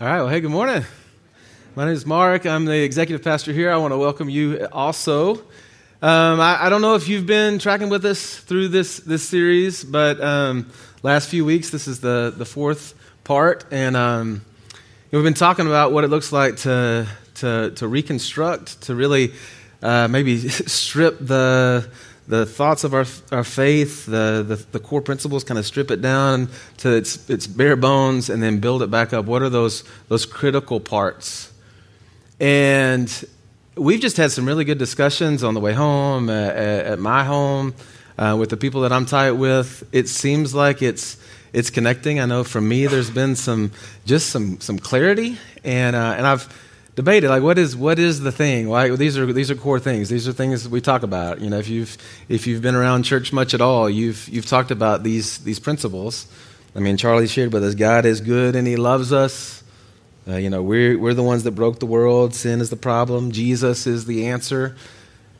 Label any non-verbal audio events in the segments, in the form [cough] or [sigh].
All right. Well, hey, good morning. My name is Mark. I'm the executive pastor here. I want to welcome you also. Um, I, I, don't know if you've been tracking with us through this this series, but um, last few weeks, this is the the fourth part, and um, we've been talking about what it looks like to to to reconstruct, to really uh, maybe [laughs] strip the the thoughts of our, our faith, the, the, the, core principles, kind of strip it down to its, its bare bones and then build it back up. What are those, those critical parts? And we've just had some really good discussions on the way home, at, at my home, uh, with the people that I'm tight with. It seems like it's, it's connecting. I know for me, there's been some, just some, some clarity. And, uh, and I've, debated like what is what is the thing? Like these are these are core things. These are things we talk about. You know if you've if you've been around church much at all you've you've talked about these these principles. I mean charlie shared with us god is good and he loves us. Uh, you know we're we're the ones that broke the world. Sin is the problem. Jesus is the answer.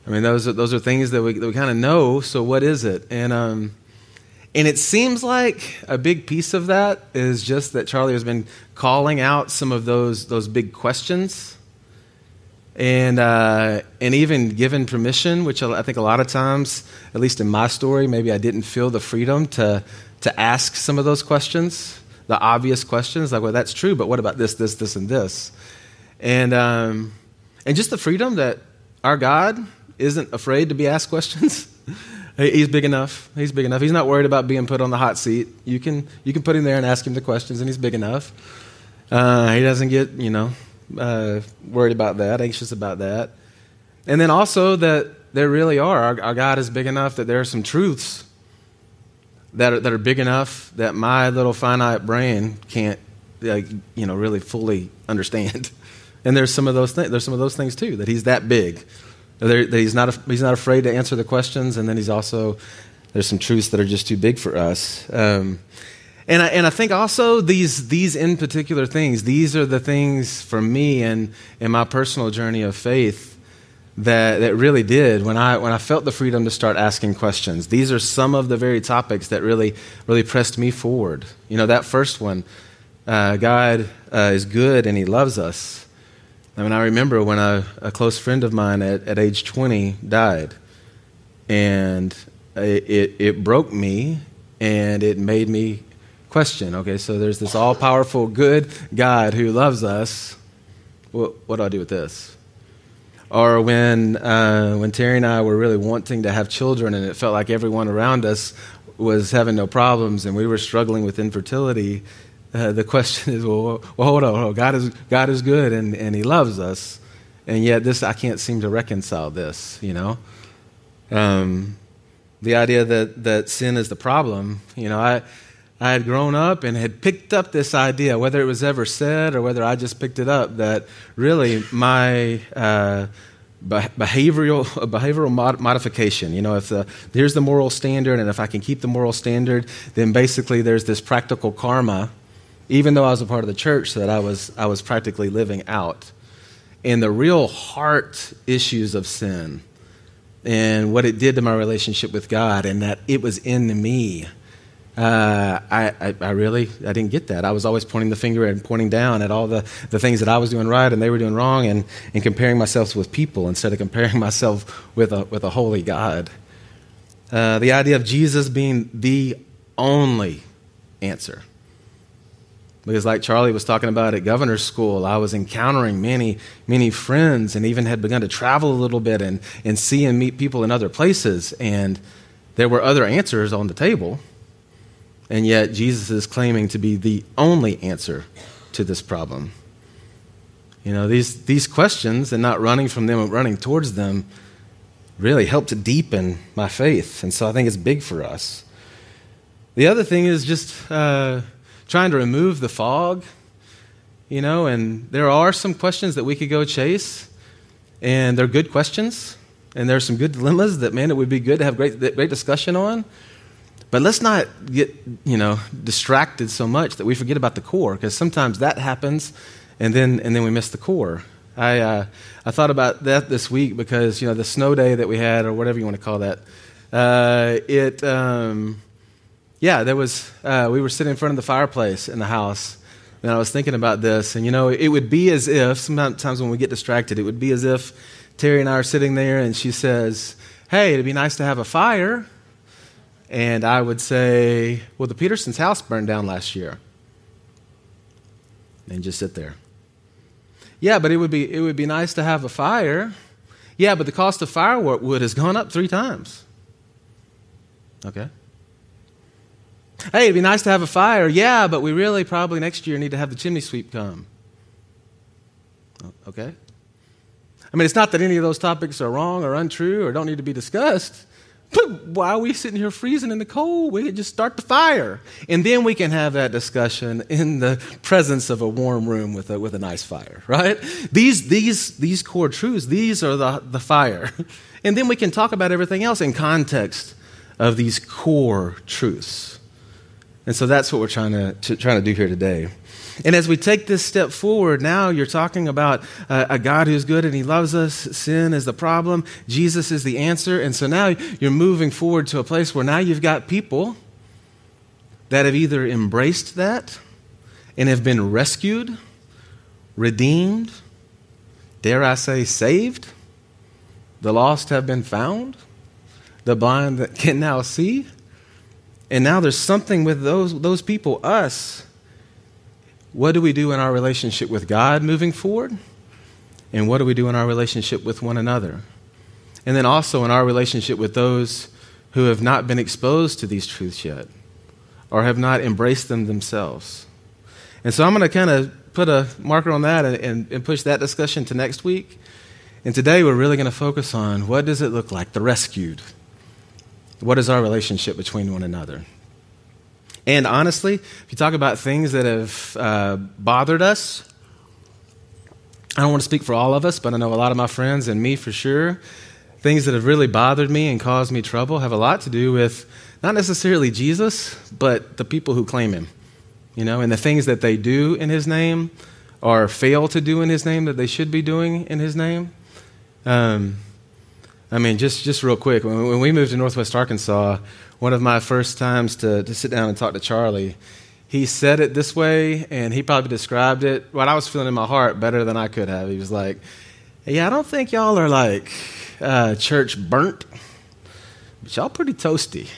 I mean those are those are things that we, that we kind of know so what is it? And um and it seems like a big piece of that is just that Charlie has been calling out some of those, those big questions and, uh, and even given permission, which I think a lot of times, at least in my story, maybe I didn't feel the freedom to, to ask some of those questions, the obvious questions, like, well, that's true, but what about this, this, this, and this? And, um, and just the freedom that our God isn't afraid to be asked questions. [laughs] He's big enough. He's big enough. He's not worried about being put on the hot seat. You can, you can put him there and ask him the questions, and he's big enough. Uh, he doesn't get, you know, uh, worried about that, anxious about that. And then also that there really are. Our, our, God is big enough that there are some truths that are, that are big enough that my little finite brain can't, like, you know, really fully understand. [laughs] And there's some of those things. There's some of those things too. That He's that big that he's not, he's not afraid to answer the questions, and then he's also, there's some truths that are just too big for us. Um, and, I, and I think also these, these in particular things, these are the things for me and in my personal journey of faith that, that really did when I, when I felt the freedom to start asking questions. These are some of the very topics that really, really pressed me forward. You know, that first one, uh, God uh, is good and he loves us. I mean, I remember when a, a close friend of mine at, at age 20 died, and it, it, it broke me and it made me question okay, so there's this all powerful, good God who loves us. What, what do I do with this? Or when, uh, when Terry and I were really wanting to have children and it felt like everyone around us was having no problems and we were struggling with infertility, uh, the question [laughs] is, well, well hold on, hold on, God is God is good and, and He loves us, and yet this I can't seem to reconcile this. You know, um, the idea that that sin is the problem. You know, I I had grown up and had picked up this idea, whether it was ever said or whether I just picked it up, that really my uh, behavioral [laughs] behavioral mod- modification. You know, if the, here's the moral standard, and if I can keep the moral standard, then basically there's this practical karma even though I was a part of the church, that I was, I was practically living out. And the real heart issues of sin and what it did to my relationship with God and that it was in me. Uh, I, I, I, really I didn't get that. I was always pointing the finger and pointing down at all the, the things that I was doing right and they were doing wrong and, and comparing myself with people instead of comparing [laughs] myself with a, with a holy God. Uh, the idea of Jesus being the only answer. Because, like Charlie was talking about at governor's school, I was encountering many, many friends and even had begun to travel a little bit and, and see and meet people in other places. And there were other answers on the table. And yet, Jesus is claiming to be the only answer to this problem. You know, these, these questions and not running from them, but running towards them really helped to deepen my faith. And so I think it's big for us. The other thing is just. Uh, trying to remove the fog, you know, and there are some questions that we could go chase, and they're good questions, and there are some good dilemmas that, man, it would be good to have great, great discussion on. But let's not get, you know, distracted so much that we forget about the core, because sometimes that happens, and then, and then we miss the core. I, uh, I thought about that this week because, you know, the snow day that we had, or whatever you want to call that, uh, it, um, yeah, there was, uh, we were sitting in front of the fireplace in the house And I was thinking about this, and you know, it would be as if, sometimes when we get distracted, it would be as if Terry and I are sitting there and she says, Hey, it'd be nice to have a fire. And I would say, Well, the Peterson's house burned down last year. And just sit there. Yeah, but it would be, it would be nice to have a fire. Yeah, but the cost of firewood has gone up three times. Okay. Hey, it'd be nice to have a fire. Yeah, but we really probably next year need to have the chimney sweep come. Okay? I mean, it's not that any of those topics are wrong or untrue or don't need to be discussed. Why are we sitting here freezing in the cold? We could just start the fire. And then we can have that discussion in the presence of a warm room with a, with a nice fire, right? These, these, these core truths, these are the, the fire. [laughs] And then we can talk about everything else in context of these core truths. And so that's what we're trying to, to trying to do here today. And as we take this step forward, now you're talking about uh, a God who's good and he loves us. Sin is the problem, Jesus is the answer. And so now you're moving forward to a place where now you've got people that have either embraced that and have been rescued, redeemed, dare I say, saved. The lost have been found, the blind can now see. And now there's something with those, those people, us what do we do in our relationship with God moving forward? And what do we do in our relationship with one another? And then also in our relationship with those who have not been exposed to these truths yet or have not embraced them themselves. And so I'm going to kind of put a marker on that and, and, push that discussion to next week. And today we're really going to focus on what does it look like, the rescued? What is our relationship between one another? And honestly, if you talk about things that have uh, bothered us, I don't want to speak for all of us, but I know a lot of my friends and me for sure. Things that have really bothered me and caused me trouble have a lot to do with not necessarily Jesus, but the people who claim him. You know, and the things that they do in his name or fail to do in his name that they should be doing in his name. Um, I mean, just, just real quick, when, when we moved to Northwest Arkansas, one of my first times to, to sit down and talk to Charlie, he said it this way, and he probably described it, what I was feeling in my heart, better than I could have. He was like, Yeah, I don't think y'all are like uh, church burnt, but y'all pretty toasty.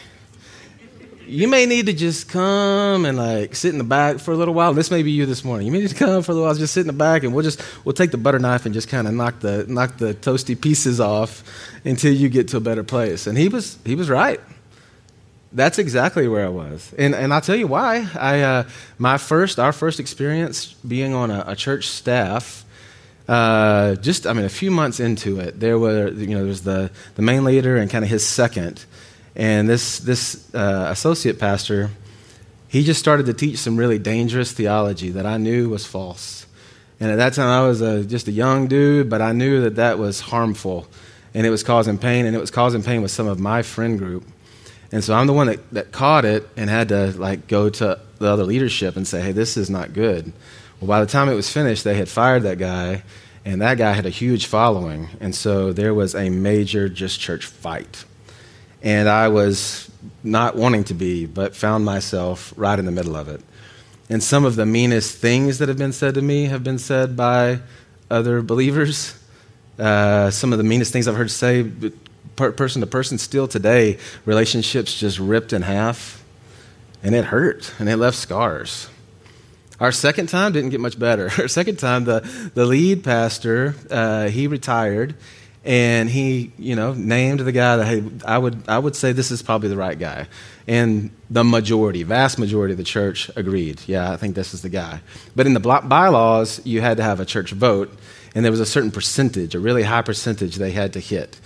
You may need to just come and like sit in the back for a little while. This may be you this morning. You may need to come for a little while, just sit in the back, and we'll just we'll take the butter knife and just kind of knock the knock the toasty pieces off until you get to a better place. And he was he was right that's exactly where I was, and and I'll tell you why. I uh, my first our first experience being on a, a church staff. Uh, just I mean, a few months into it, there were you know there was the the main leader and kind of his second, and this this uh, associate pastor, he just started to teach some really dangerous theology that I knew was false, and at that time I was a, just a young dude, but I knew that that was harmful, and it was causing pain, and it was causing pain with some of my friend group. And so I'm the one that, that caught it and had to like go to the other leadership and say, hey, this is not good. Well, by the time it was finished, they had fired that guy, and that guy had a huge following. And so there was a major just church fight. And I was not wanting to be, but found myself right in the middle of it. And some of the meanest things that have been said to me have been said by other believers. Uh, some of the meanest things I've heard say per- person to person, still today, relationships just ripped in half, and it hurt, and it left scars. Our second time didn't get much better. [laughs] Our second time, the, the lead pastor, uh, he retired, and he, you know, named the guy that hey, I would I would say this is probably the right guy, and the majority, vast majority of the church agreed. Yeah, I think this is the guy. But in the bylaws, you had to have a church vote, and there was a certain percentage, a really high percentage they had to hit.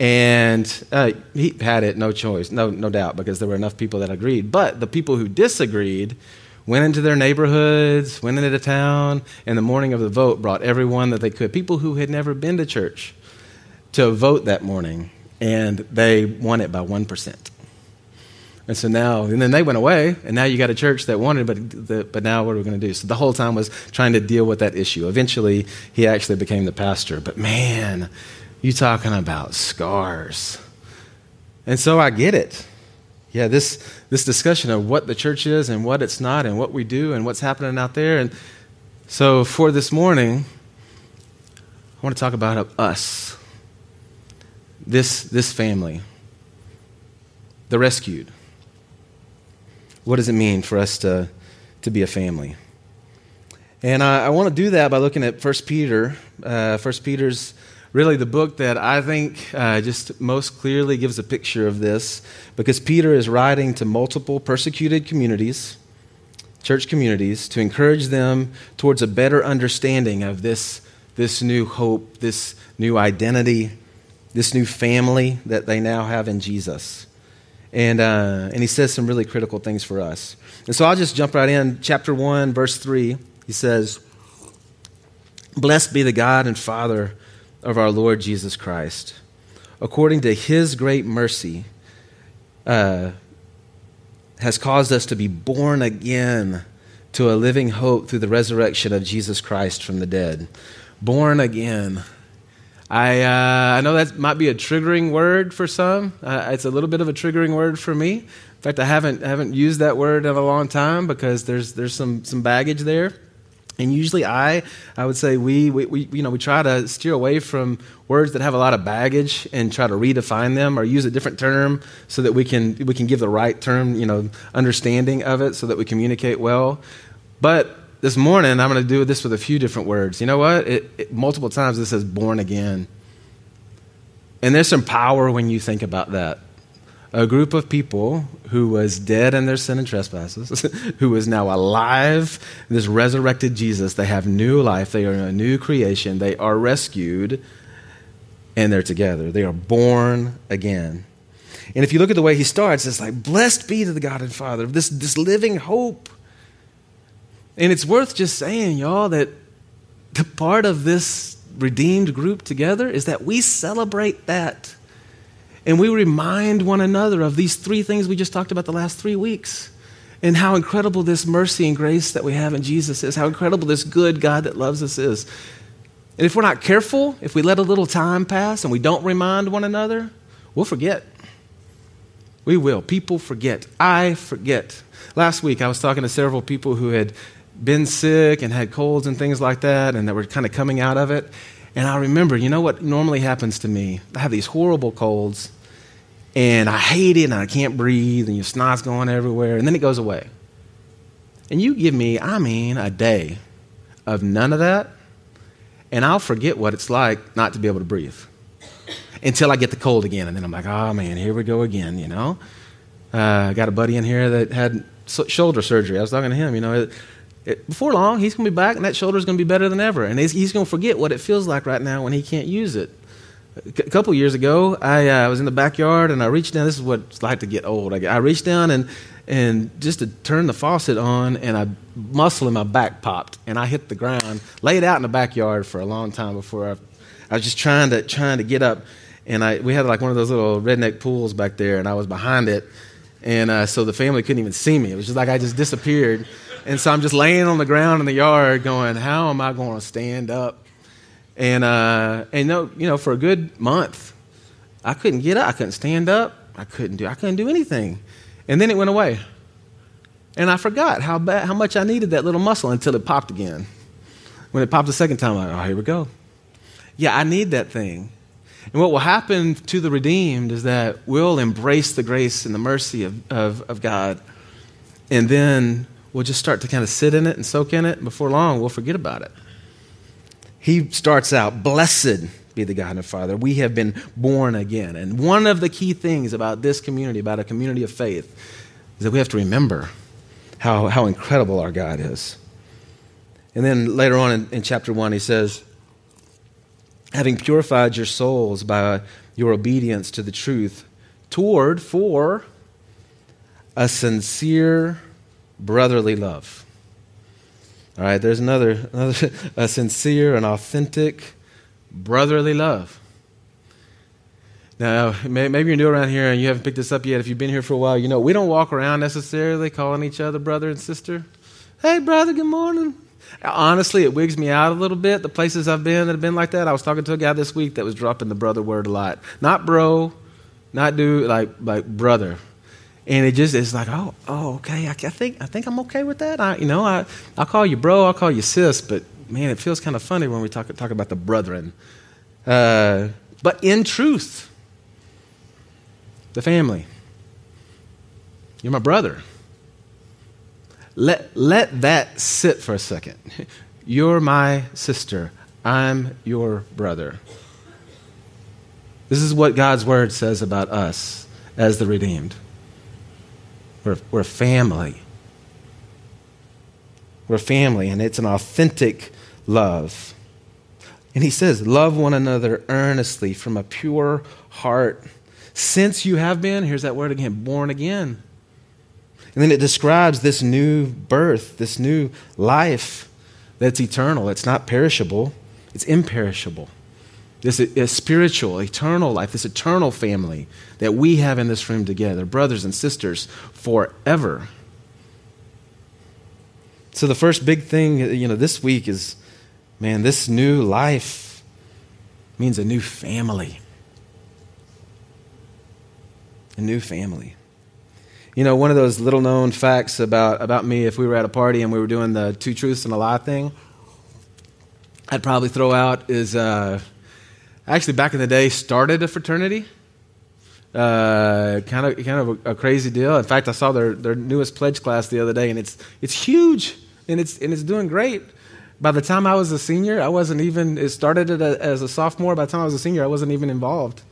And uh, he had it, no choice, no, no doubt, because there were enough people that agreed. But the people who disagreed went into their neighborhoods, went into town, and the morning of the vote brought everyone that they could, people who had never been to church, to vote that morning. And they won it by 1%. And so now, and then they went away, and now you got a church that wanted, but, the, but now what are we going to do? So the whole time was trying to deal with that issue. Eventually, he actually became the pastor. But man, you talking about scars. And so I get it. Yeah, this, this discussion of what the church is and what it's not and what we do and what's happening out there. And so for this morning, I want to talk about us, this, this family, the rescued. What does it mean for us to, to be a family? And I, I want to do that by looking at 1 Peter. Uh, 1 Peter's really the book that I think uh, just most clearly gives a picture of this because Peter is writing to multiple persecuted communities, church communities, to encourage them towards a better understanding of this, this new hope, this new identity, this new family that they now have in Jesus. And, uh, and he says some really critical things for us. And so I'll just jump right in. Chapter 1, verse 3. He says, Blessed be the God and Father of our Lord Jesus Christ. According to his great mercy, uh, has caused us to be born again to a living hope through the resurrection of Jesus Christ from the dead. Born again. I, uh, I know that might be a triggering word for some. Uh, it's a little bit of a triggering word for me. In fact, I haven't, haven't used that word in a long time because there's, there's some, some baggage there. And usually, I, I would say we, we, we, you know, we try to steer away from words that have a lot of baggage and try to redefine them or use a different term so that we can, we can give the right term, you know, understanding of it so that we communicate well. But this morning, I'm going to do this with a few different words. You know what? It, it, multiple times this says born again. And there's some power when you think about that a group of people who was dead in their sin and trespasses, [laughs] who is now alive, this resurrected Jesus. They have new life, they are a new creation, they are rescued, and they're together. They are born again. And if you look at the way he starts, it's like, blessed be to the God and Father, of this, this living hope. And it's worth just saying, y'all, that the part of this redeemed group together is that we celebrate that and we remind one another of these three things we just talked about the last three weeks and how incredible this mercy and grace that we have in Jesus is, how incredible this good God that loves us is. And if we're not careful, if we let a little time pass and we don't remind one another, we'll forget. We will. People forget. I forget. Last week, I was talking to several people who had been sick and had colds and things like that, and that were kind of coming out of it. And I remember, you know what normally happens to me? I have these horrible colds, and I hate it, and I can't breathe, and your snot's going everywhere, and then it goes away. And you give me, I mean, a day of none of that, and I'll forget what it's like not to be able to breathe until I get the cold again. And then I'm like, oh man, here we go again, you know? Uh, I got a buddy in here that had shoulder surgery. I was talking to him, you know, it, before long, he's going to be back, and that shoulder is going to be better than ever. And he's, he's going to forget what it feels like right now when he can't use it. A couple years ago, I uh, was in the backyard and I reached down. This is what it's like to get old. I, I reached down and, and just to turn the faucet on, and a muscle in my back popped, and I hit the ground. Laid out in the backyard for a long time before I, I was just trying to trying to get up, and I we had like one of those little redneck pools back there, and I was behind it, and uh, so the family couldn't even see me. It was just like I just disappeared, and so I'm just laying on the ground in the yard, going, "How am I going to stand up?" And, uh, and no, you know, for a good month, I couldn't get up. I couldn't stand up. I couldn't do, I couldn't do anything. And then it went away. And I forgot how, bad, how much I needed that little muscle until it popped again. When it popped the second time, I'm like, oh, here we go. Yeah, I need that thing. And what will happen to the redeemed is that we'll embrace the grace and the mercy of, of, of God. And then we'll just start to kind of sit in it and soak in it. And before long, we'll forget about it he starts out, Blessed be the God and Father. We have been born again. And one of the key things about this community, about a community of faith, is that we have to remember how, how incredible our God is. And then later on in, in chapter 1, he says, Having purified your souls by your obedience to the truth, toward, for, a sincere brotherly love all right, there's another, another [laughs] a sincere and authentic brotherly love. Now, maybe you're new around here and you haven't picked this up yet. If you've been here for a while, you know we don't walk around necessarily calling each other brother and sister. Hey, brother, good morning. Honestly, it wigs me out a little bit. The places I've been that have been like that. I was talking to a guy this week that was dropping the brother word a lot. Not bro, not dude, like like brother. And it just is like, oh, oh, okay. I, I, think I think I'm okay with that. I, you know, I I'll call you bro, I'll call you sis, but man, it feels kind of funny when we talk talk about the brethren. Uh, but in truth, the family. You're my brother. Let, let that sit for a second. [laughs] You're my sister. I'm your brother. This is what God's word says about us as the redeemed. We're, we're family. We're family, and it's an authentic love. And he says, Love one another earnestly from a pure heart. Since you have been, here's that word again, born again. And then it describes this new birth, this new life that's eternal. It's not perishable, it's imperishable. This is spiritual, eternal life, this eternal family that we have in this room together, brothers and sisters, forever. So the first big thing, you know, this week is, man, this new life means a new family. A new family. You know, one of those little known facts about, about me, if we were at a party and we were doing the two truths and a lie thing, I'd probably throw out is uh, actually back in the day started a fraternity. Uh, kind of kind of a, a, crazy deal. In fact, I saw their, their newest pledge class the other day, and it's it's huge and it's and it's doing great. By the time I was a senior, I wasn't even. It started as a sophomore. By the time I was a senior, I wasn't even involved.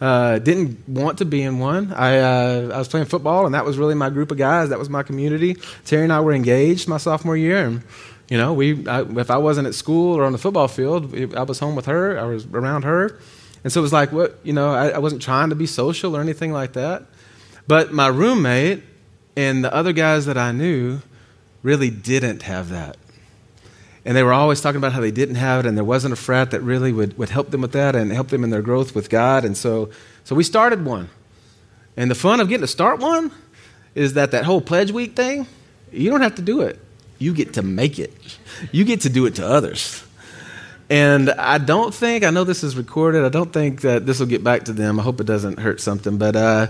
Uh, didn't want to be in one. I, uh, I was playing football, and that was really my group of guys. That was my community. Terry and I were engaged my sophomore year, and you know, we I, if I wasn't at school or on the football field, I was home with her. I was around her, and so it was like what you know. I, I wasn't trying to be social or anything like that. But my roommate and the other guys that I knew really didn't have that. And they were always talking about how they didn't have it, and there wasn't a frat that really would, would help them with that and help them in their growth with God. And so, so we started one. And the fun of getting to start one is that that whole pledge week thing, you don't have to do it. You get to make it. You get to do it to others. And I don't think, I know this is recorded, I don't think that this will get back to them. I hope it doesn't hurt something, but uh,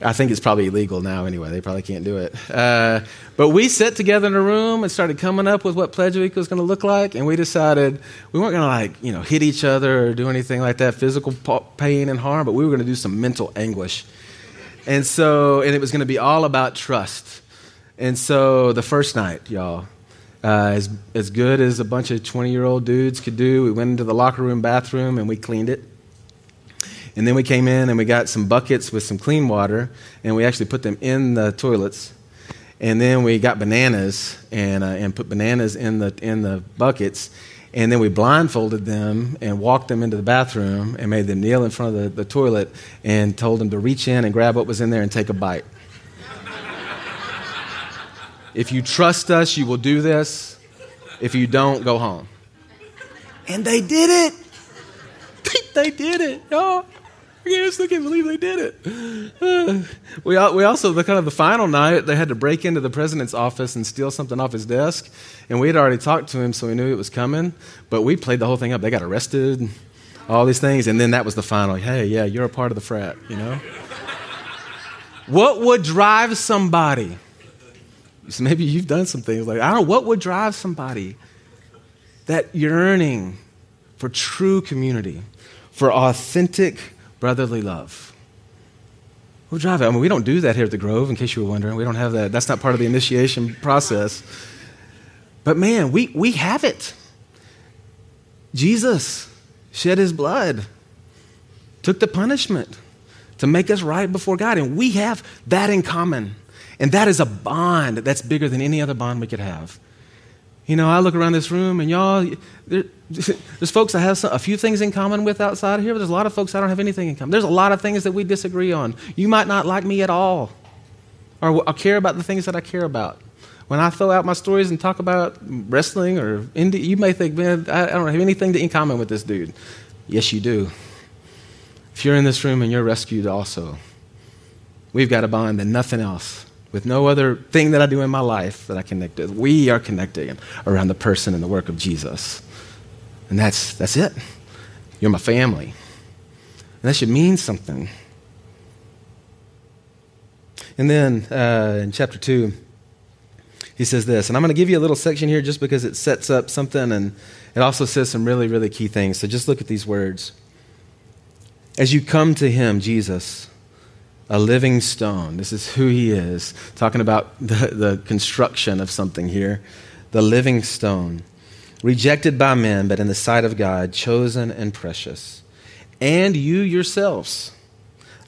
I think it's probably illegal now anyway. They probably can't do it. Uh, but we sat together in a room and started coming up with what Pledge Week was going to look like, and we decided we weren't going to like you know hit each other or do anything like that, physical pain and harm, but we were going to do some mental anguish. And so, and it was going to be all about trust. And so, the first night, y'all, uh, as as good as a bunch of twenty year old dudes could do, we went into the locker room bathroom and we cleaned it. And then we came in and we got some buckets with some clean water, and we actually put them in the toilets. And then we got bananas and, uh, and put bananas in the, in the buckets. And then we blindfolded them and walked them into the bathroom and made them kneel in front of the, the toilet and told them to reach in and grab what was in there and take a bite. If you trust us, you will do this. If you don't, go home. And they did it. [laughs] they did it, y'all. I still can't believe they did it. [sighs] we, we also, the kind of the final night, they had to break into the president's office and steal something off his desk. And we had already talked to him, so we knew it was coming. But we played the whole thing up. They got arrested, all these things. And then that was the final. Hey, yeah, you're a part of the frat, you know? what would drive somebody? So maybe you've done some things like, I don't know, what would drive somebody? That yearning for true community, for authentic brotherly love. We'll drive it. I mean, we don't do that here at the Grove, in case you were wondering. We don't have that. That's not part of the initiation process. But man, we, we have it. Jesus shed his blood, took the punishment to make us right before God. And we have that in common. And that is a bond that's bigger than any other bond we could have. You know, I look around this room and y'all, there, [laughs] there's folks I have some, a few things in common with outside of here, but there's a lot of folks I don't have anything in common. There's a lot of things that we disagree on. You might not like me at all or, or care about the things that I care about. When I throw out my stories and talk about wrestling or indie, you may think, man, I, I don't have anything in common with this dude. Yes, you do. If you're in this room and you're rescued also, we've got a bond than nothing else with no other thing that I do in my life that I connect with. We are connected around the person and the work of Jesus. And that's, that's it. You're my family. And that should mean something. And then uh, in chapter 2, he says this, and I'm going to give you a little section here just because it sets up something and it also says some really, really key things. So just look at these words. As you come to him, Jesus, a living stone, this is who he is, talking about [laughs] the, the construction of something here, the living stone, rejected by men, but in the sight of God, chosen and precious. And you yourselves,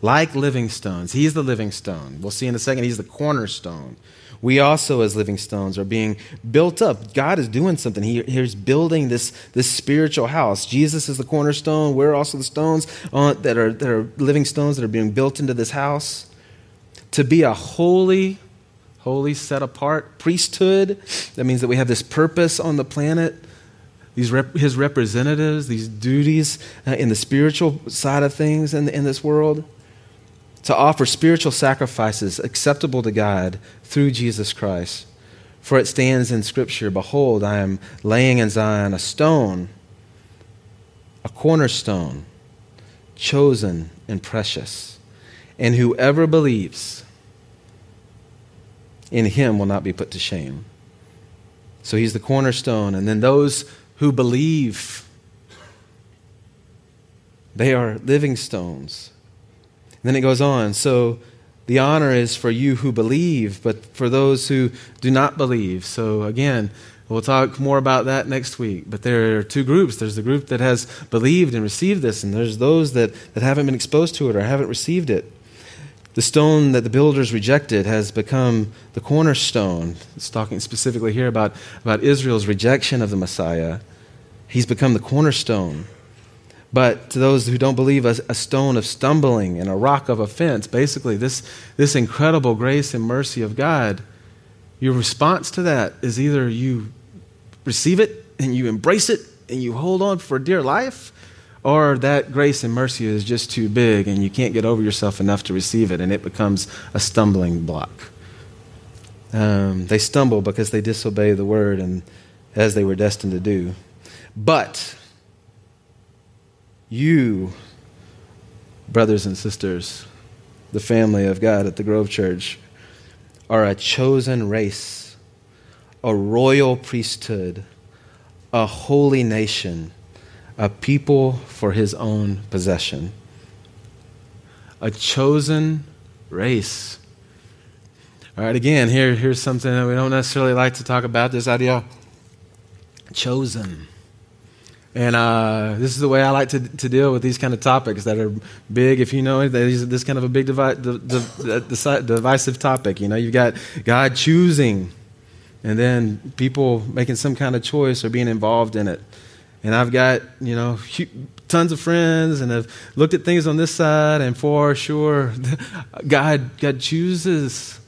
like living stones, he's the living stone. We'll see in a second, he's the cornerstone we also, as living stones, are being built up. God is doing something. He, he's building this, this spiritual house. Jesus is the cornerstone. We're also the stones on, that, are, that are living stones that are being built into this house. To be a holy, holy, set apart priesthood. That means that we have this purpose on the planet. These rep, his representatives, these duties uh, in the spiritual side of things in, in this world to offer spiritual sacrifices acceptable to God through Jesus Christ. For it stands in Scripture Behold, I am laying in Zion a stone, a cornerstone, chosen and precious. And whoever believes in him will not be put to shame. So he's the cornerstone. And then those who believe, they are living stones then it goes on. So the honor is for you who believe, but for those who do not believe. So again, we'll talk more about that next week. But there are two groups. There's the group that has believed and received this, and there's those that, that haven't been exposed to it or haven't received it. The stone that the builders rejected has become the cornerstone. It's talking specifically here about, about Israel's rejection of the Messiah. He's become the cornerstone. But to those who don't believe, a, a, stone of stumbling and a rock of offense. Basically, this, this incredible grace and mercy of God, your response to that is either you receive it and you embrace it and you hold on for dear life, or that grace and mercy is just too big and you can't get over yourself enough to receive it and it becomes a stumbling block. Um, they stumble because they disobey the word and as they were destined to do. But you, brothers and sisters, the family of God at the Grove Church, are a chosen race, a royal priesthood, a holy nation, a people for his own possession. A chosen race. All right, again, here, here's something that we don't necessarily like to talk about this idea chosen. And uh, this is the way I like to, to deal with these kind of topics that are big. If you know this kind of a big divi- divisive topic. You know, you've got God choosing, and then people making some kind of choice or being involved in it. And I've got you know tons of friends, and have looked at things on this side, and for sure, [laughs] God God chooses.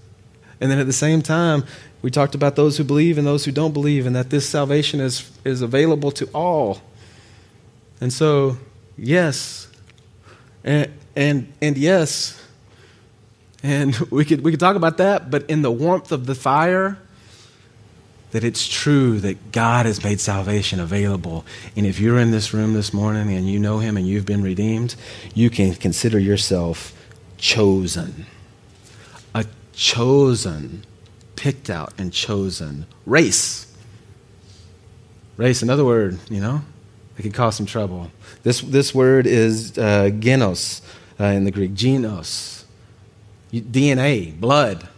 And then at the same time, we talked about those who believe and those who don't believe, and that this salvation is is available to all. And so, yes, and, and, and yes, and [laughs] we could, we could talk about that, but in the warmth of the fire, that it's true that God has made salvation available. And if you're in this room this morning and you know Him and you've been redeemed, you can consider yourself chosen. A chosen, picked out and chosen race. Race, another word, you know, it could cause some trouble. This, this word is uh, genos uh, in the Greek, genos. DNA, blood.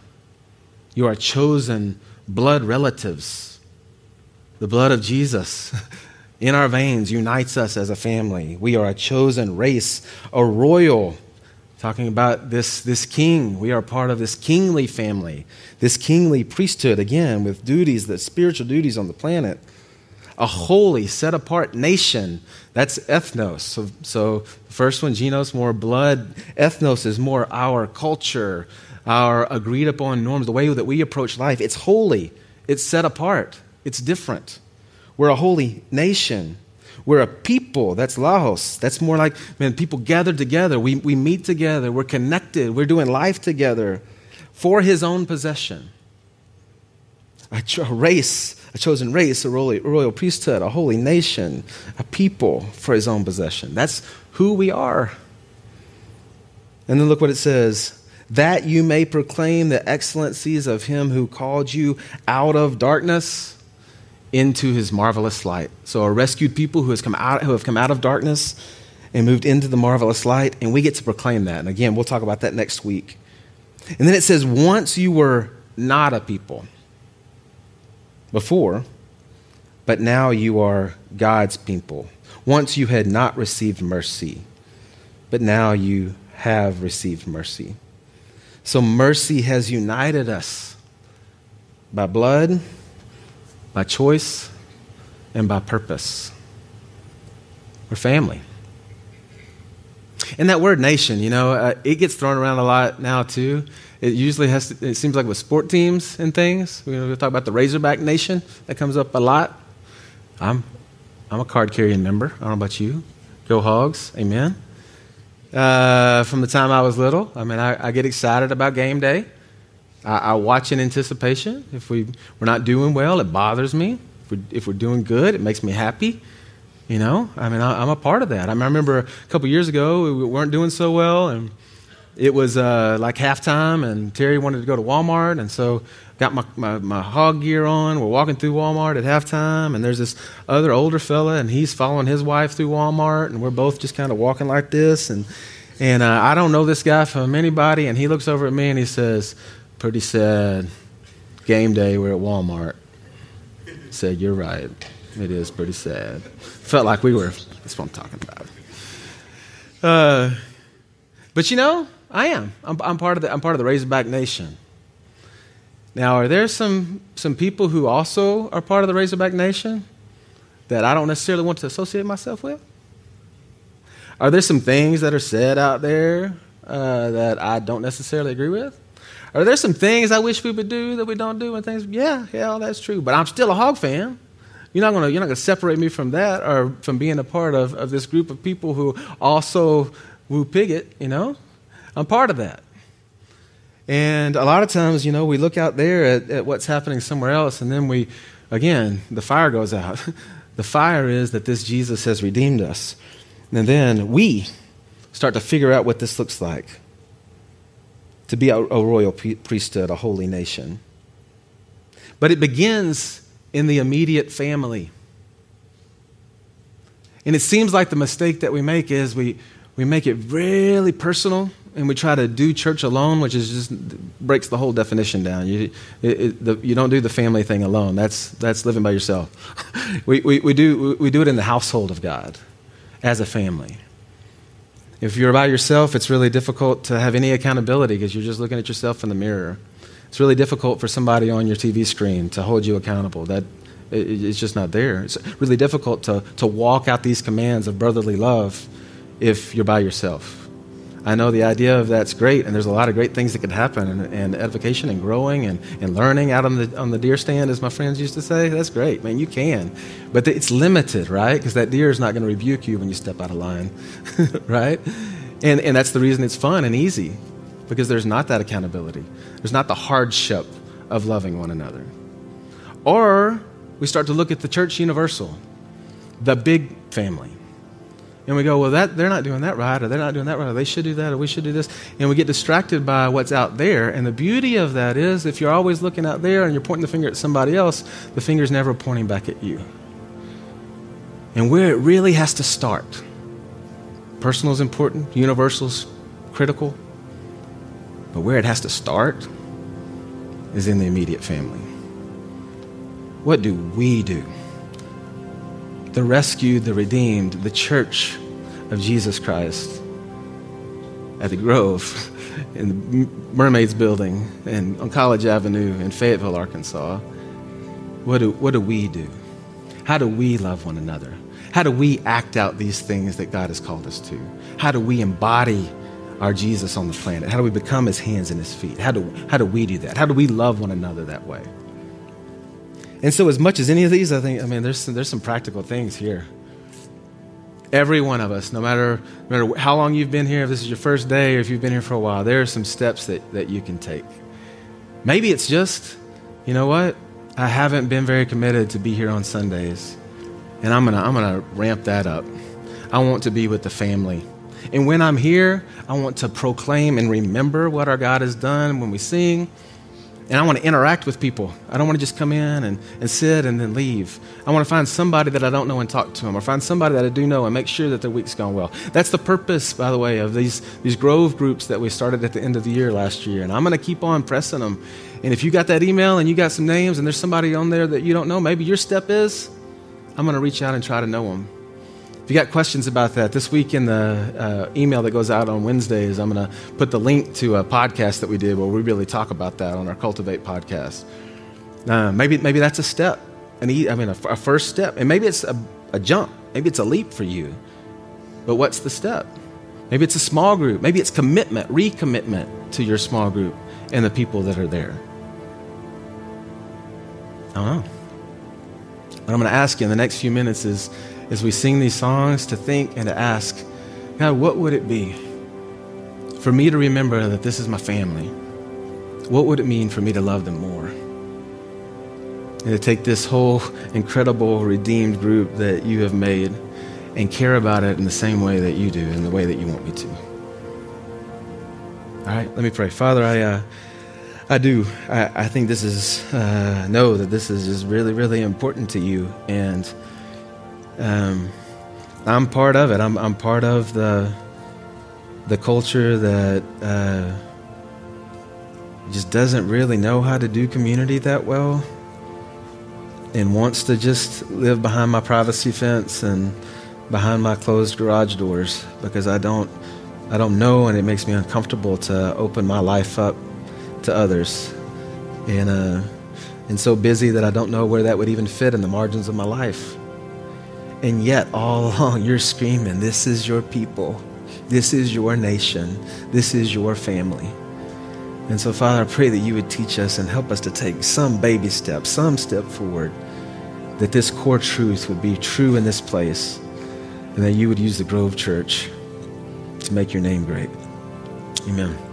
You are chosen blood relatives. The blood of Jesus [laughs] in our veins unites us as a family. We are a chosen race, a royal. Talking about this, this king. We are part of this kingly family, this kingly priesthood, again, with duties, the spiritual duties on the planet a holy, set apart nation. That's ethnos. So, so first one, genos, more blood. Ethnos is more our culture, our agreed upon norms, the way that we approach life. It's holy, it's set apart, it's different. We're a holy nation. We're a people. That's Laos. That's more like, man, people gathered together. We, we meet together. We're connected. We're doing life together for his own possession. A race a chosen race, a royal, royal priesthood, a holy nation, a people for his own possession. That's who we are. And then look what it says that you may proclaim the excellencies of him who called you out of darkness into his marvelous light. So, a rescued people who, has come out, who have come out of darkness and moved into the marvelous light, and we get to proclaim that. And again, we'll talk about that next week. And then it says, Once you were not a people before, but now you are God's people. Once you had not received mercy, but now you have received mercy. So mercy has united us by blood, by choice, and by purpose. We're family. And that word nation, you know, uh, it gets thrown around a lot now too. It usually has, to, it seems like with sport teams and things. We, talk about the Razorback Nation, that comes up a lot. I'm, I'm a card carrying member. I don't know about you. Go Hogs, amen uh, from the time I was little. I mean, I, I get excited about game day. I, I, watch in anticipation. If we, we're not doing well, it bothers me. If, we, if we're doing good, it makes me happy. You know, I mean, I, am a part of that. I, mean, I remember a couple years ago, we weren't doing so well, and it was uh, like halftime, and Terry wanted to go to Walmart, and so got my, my, my, hog gear on. We're walking through Walmart at halftime, and there's this other older fella, and he's following his wife through Walmart, and we're both just kind of walking like this. And, and uh, I don't know this guy from anybody, and he looks over at me and he says, Pretty sad. Game day, we're at Walmart. Said, You're right. It is pretty sad. Felt like we were, that's what I'm talking about. Uh, but you know, I am. I'm, I'm, part of the, I'm part of the Razorback Nation. Now, are there some, some people who also are part of the Razorback Nation that I don't necessarily want to associate myself with? Are there some things that are said out there uh, that I don't necessarily agree with? Are there some things I wish we would do that we don't do and things? Yeah, yeah, that's true. But I'm still a hog fan. You're not gonna you're not gonna separate me from that or from being a part of, of this group of people who also woo Piggott, you know? I'm part of that. And a lot of times, you know, we look out there at, at what's happening somewhere else, and then we, again, the fire goes out. [laughs] the fire is that this Jesus has redeemed us. And then we start to figure out what this looks like to be a, a royal priesthood, a holy nation. But it begins in the immediate family. And it seems like the mistake that we make is we, we make it really personal and we try to do church alone, which is just breaks the whole definition down. You, it, it, the, you don't do the family thing alone. That's, that's living by yourself. [laughs] we, we, we, do, we do it in the household of God as a family. If you're by yourself, it's really difficult to have any accountability because you're just looking at yourself in the mirror. It's really difficult for somebody on your TV screen to hold you accountable. That it, it's just not there. It's really difficult to, to walk out these commands of brotherly love if you're by yourself. I know the idea of that's great, and there's a lot of great things that could happen, and, and edification and growing and, and learning out on the, on the deer stand, as my friends used to say. That's great, man, you can. But it's limited, right? Because that deer is not going to rebuke you when you step out of line, [laughs] right? And, and that's the reason it's fun and easy, because there's not that accountability. There's not the hardship of loving one another. Or we start to look at the church universal, the big family and we go, well, that, they're not doing that right, or they're not doing that right, or they should do that, or we should do this. And we get distracted by what's out there. And the beauty of that is if you're always looking out there and you're pointing the finger at somebody else, the finger's never pointing back at you. And where it really has to start personal is important, universal's critical. But where it has to start is in the immediate family. What do we do? The rescued, the redeemed, the church of Jesus Christ at the Grove, [laughs] in the Mermaids Building, and on College Avenue in Fayetteville, Arkansas. What do, what do we do? How do we love one another? How do we act out these things that God has called us to? How do we embody our Jesus on the planet? How do we become his hands and his feet? How do, how do we do that? How do we love one another that way? And so, as much as any of these, I think, I mean, there's some, there's some practical things here. Every one of us, no matter, no matter how long you've been here, if this is your first day or if you've been here for a while, there are some steps that, that you can take. Maybe it's just, you know what? I haven't been very committed to be here on Sundays. And I'm going to I'm going to ramp that up. I want to be with the family. And when I'm here, I want to proclaim and remember what our God has done when we sing. And I want to interact with people. I don't want to just come in and, and sit and then leave. I want to find somebody that I don't know and talk to them, or find somebody that I do know and make sure that their week's gone well. That's the purpose, by the way, of these, these Grove groups that we started at the end of the year last year. And I'm going to keep on pressing them. And if you got that email and you got some names and there's somebody on there that you don't know, maybe your step is I'm going to reach out and try to know them. If you got questions about that, this week in the uh, email that goes out on Wednesdays, I'm going to put the link to a podcast that we did where we really talk about that on our Cultivate podcast. Uh, maybe, maybe that's a step, an e- I mean, a, first step. And maybe it's a, a jump, maybe it's a leap for you. But what's the step? Maybe it's a small group. Maybe it's commitment, recommitment to your small group and the people that are there. I don't know. What I'm going to ask you in the next few minutes is as we sing these songs to think and to ask, God, what would it be for me to remember that this is my family? What would it mean for me to love them more? And to take this whole incredible redeemed group that you have made and care about it in the same way that you do, in the way that you want me to. All right, let me pray. Father, I. Uh, I do. I, I think this is, uh, know that this is just really, really important to you. And um, I'm part of it. I'm, I'm part of the, the culture that uh, just doesn't really know how to do community that well and wants to just live behind my privacy fence and behind my closed garage doors because I don't I don't know and it makes me uncomfortable to open my life up to others, and uh, and so busy that I don't know where that would even fit in the margins of my life. And yet, all [laughs] along, you're screaming, "This is your people, this is your nation, this is your family." And so, Father, I pray that you would teach us and help us to take some baby step, some step forward, that this core truth would be true in this place, and that you would use the Grove Church to make your name great. Amen.